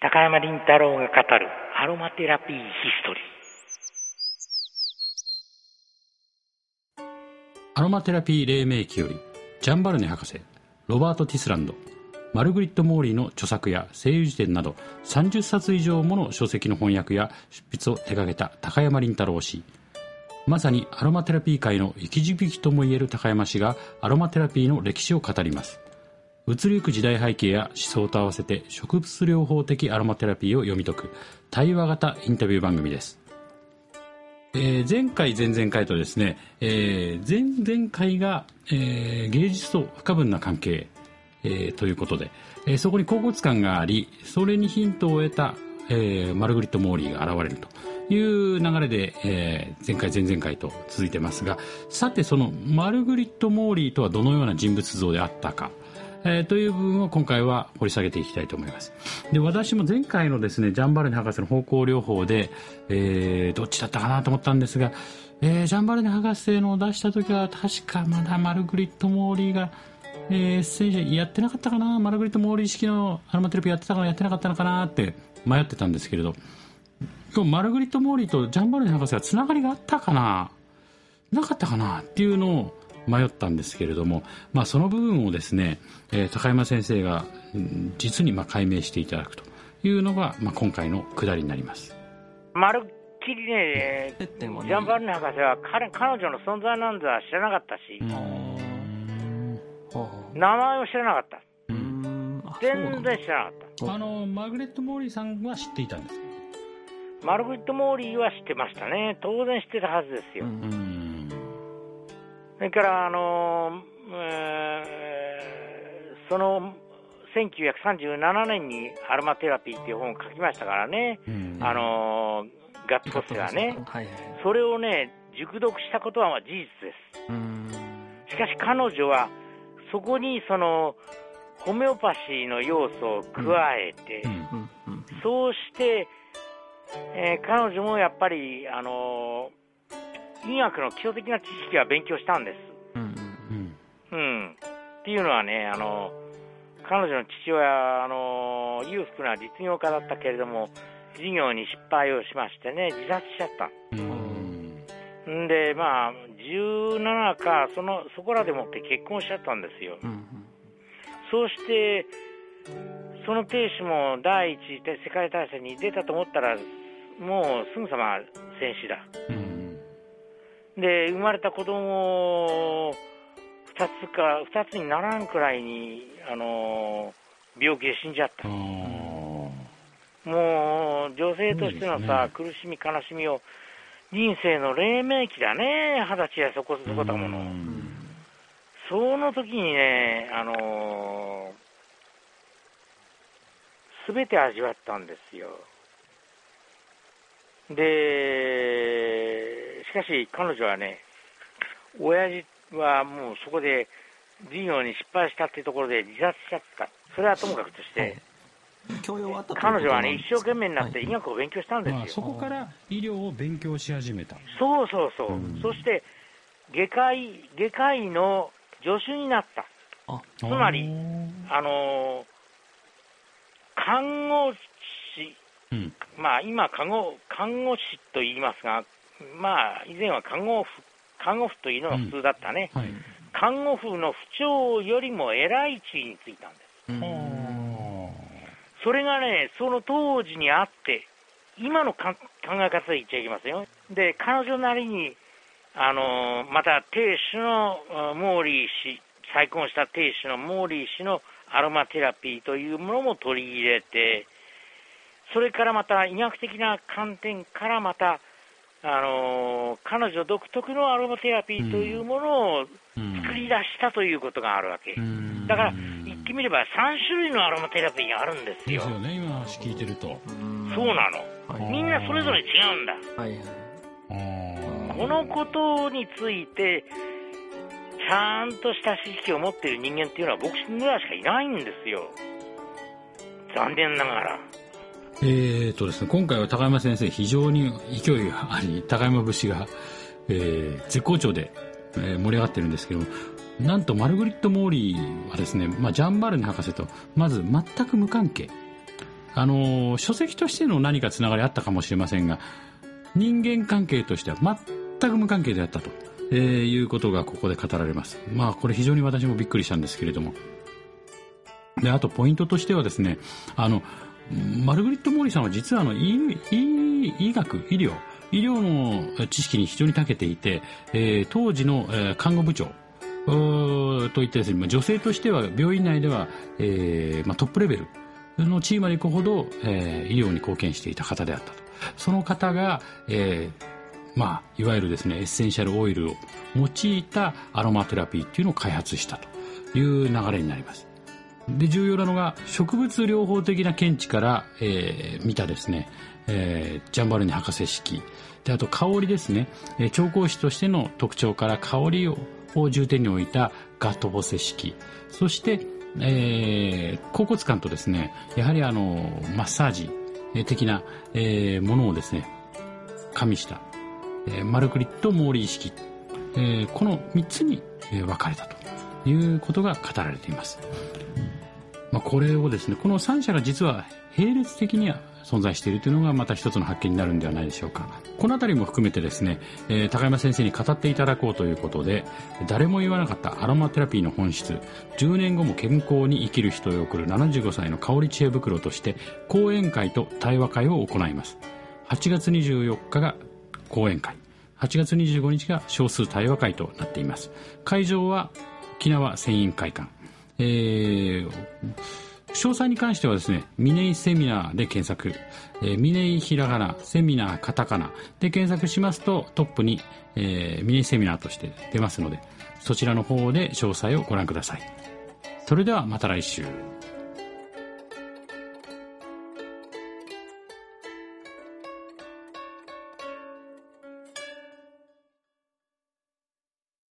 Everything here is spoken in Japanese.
高山林太郎が語るアロマテラピーヒストリー。アロマテラピー黎明期よりジャン・バルネ博士ロバート・ティスランドマルグリット・モーリーの著作や精油辞典など30冊以上もの書籍の翻訳や執筆を手掛けた高山林太郎氏。まさにアロマテラピー界の生き字引ともいえる高山氏がアロマテラピーの歴史を語ります。移りゆく時代背景や思想と合わせて植物療法的アロマテラピーを読み解く対話型インタビュー番組です。えー、前回、前々回とですね、えー、前々回が、えー、芸術と不可分な関係、えー、ということで、えー、そこに恍惚感があり、それにヒントを得た、えー、マルグリット・モーリーが現れるという流れで、えー、前回、前々回と続いてますが、さてそのマルグリット・モーリーとはどのような人物像であったか、えー、という部分を今回は掘り下げていきたいと思います。で、私も前回のですね、ジャン・バルネ博士の芳香療法で、えー、どっちだったかなと思ったんですが、えー、ジャン・バルネ博士の出した時は確かまだマルグリット・モーリーが、えー、エッセンシャルやってなかったかな？マルグリット・モーリー式のアロマテレビやってたかなやってなかったのかなって迷ってたんですけれど、今日マルグリット・モーリーとジャンバルネ博士はつながりがあったかな？なかったかな？っていうのを迷ったんですけれども、まあ、その部分をですね、えー、高山先生が実にまあ解明していただくというのが、まあ、今回のくだりになります。まるっきりね、ジャンバルネ博士は彼彼女の存在なんざ知らなかったし、名前を知らなかった。全然知らなかった。あの、マーグレット・モーリーさんは知っていたんですマルグリット・モーリーは知ってましたね。当然知ってたはずですよ。うんそれから、あのえー、その1937年にアロマテラピーっていう本を書きましたからね、うん、あのガットフォセがね、はい、それをね、熟読したことは事実です。しかし彼女は、そこにその、ホメオパシーの要素を加えて、そうして、えー、彼女もやっぱり、あの医学の基礎的な知識は勉強したんです。うん、うん、っていうのはね、あの、彼女の父親、あの、裕福な実業家だったけれども、事業に失敗をしましてね、自殺しちゃった。うん、で、まあ、17か、その、そこらでもって結婚しちゃったんですよ。うん、そうして、その亭主も第一次世界大戦に出たと思ったら、もうすぐさま戦死だ。うんで、生まれた子供を2つか、2つにならんくらいに、あの病気で死んじゃった。もう、女性としてのさ、ね、苦しみ、悲しみを、人生の黎明期だね、二十歳やそこそこだもの。その時にね、あのすべて味わったんですよ。で、しかし彼女はね、親父はもうそこで事業に失敗したっていうところで自殺しちゃった。それはともかくとして、彼女はね、一生懸命になって医学を勉強したんですよ。はい、そこから医療を勉強し始めた。そうそうそう。うん、そして、外科医、外科医の助手になった。つまり、あの看護師、うん、まあ今看護、看護師と言いますが、まあ、以前は看護婦、看護婦というのが普通だったね。うんはい、看護婦の府長よりも偉い地位についたんです。うん、それがね、その当時にあって、今の考え方で言っちゃいけませんよ。で、彼女なりに、あのまた亭主のモーリー氏、再婚した亭主のモーリー氏のアロマテラピーというものも取り入れて、それからまた医学的な観点からまたあの彼女独特のアロマテラピーというものを作り出したということがあるわけ。だから、言ってみれば3種類のアロマテラピーがあるんですよ。ですよね、今話聞いてると。そうなの。みんなそれぞれ違うんだ。はいこのことについて、ちゃんとした知識を持っている人間っていうのは僕ぐらいしかいないんですよ。残念ながら。えーとですね、今回は高山先生非常に勢いがあり高山節が、えー、絶好調で、えー、盛り上がってるんですけどなんとマルグリット・モーリーはですね、まあ、ジャンバルネ博士とまず全く無関係。あの書籍としての何かつながりあったかもしれませんが人間関係としては全く無関係であったと、えー、いうことがここで語られます。まあこれ非常に私もびっくりしたんですけれども。であとポイントとしてはですねあのマルグリット・モーリーさんは実はあの医医学医療医療の知識に非常に長けていて、えー、当時の、えー、看護部長といってですね、女性としては病院内では、えーまあ、トップレベルの地位まで行くほど、えー、医療に貢献していた方であったと。その方が、えーまあ、いわゆるですねエッセンシャルオイルを用いたアロマテラピーっていうのを開発したという流れになります。で重要なのが植物療法的な見地から、えー、見たですね、えー、ジャンバルニ博士式。であと香りですね、え、調香師としての特徴から香りを重点に置いたガットボセ式。そして、えー、甲骨感とですねやはりあのマッサージ的な、えー、ものをですね加味した、えー、マルクリット・モーリー式、えー、この3つに分かれたということが語られています。まあ、これをですねこの3社が実は並列的には存在しているというのがまた一つの発見になるんではないでしょうか。この辺りも含めてですね、えー、高山先生に語っていただこうということで誰も言わなかったアロマテラピーの本質10年後も健康に生きる人へ送る75歳の香り知恵袋として講演会と対話会を行います。8月24日が講演会。8月25日が少数対話会となっています。会場は沖縄繊維会館。えー、詳細に関してはですね、ミネイセミナーで検索、えー、ミネイひらがな、セミナーカタカナで検索しますとトップに、えー、ミネイセミナーとして出ますので、そちらの方で詳細をご覧ください。それではまた来週。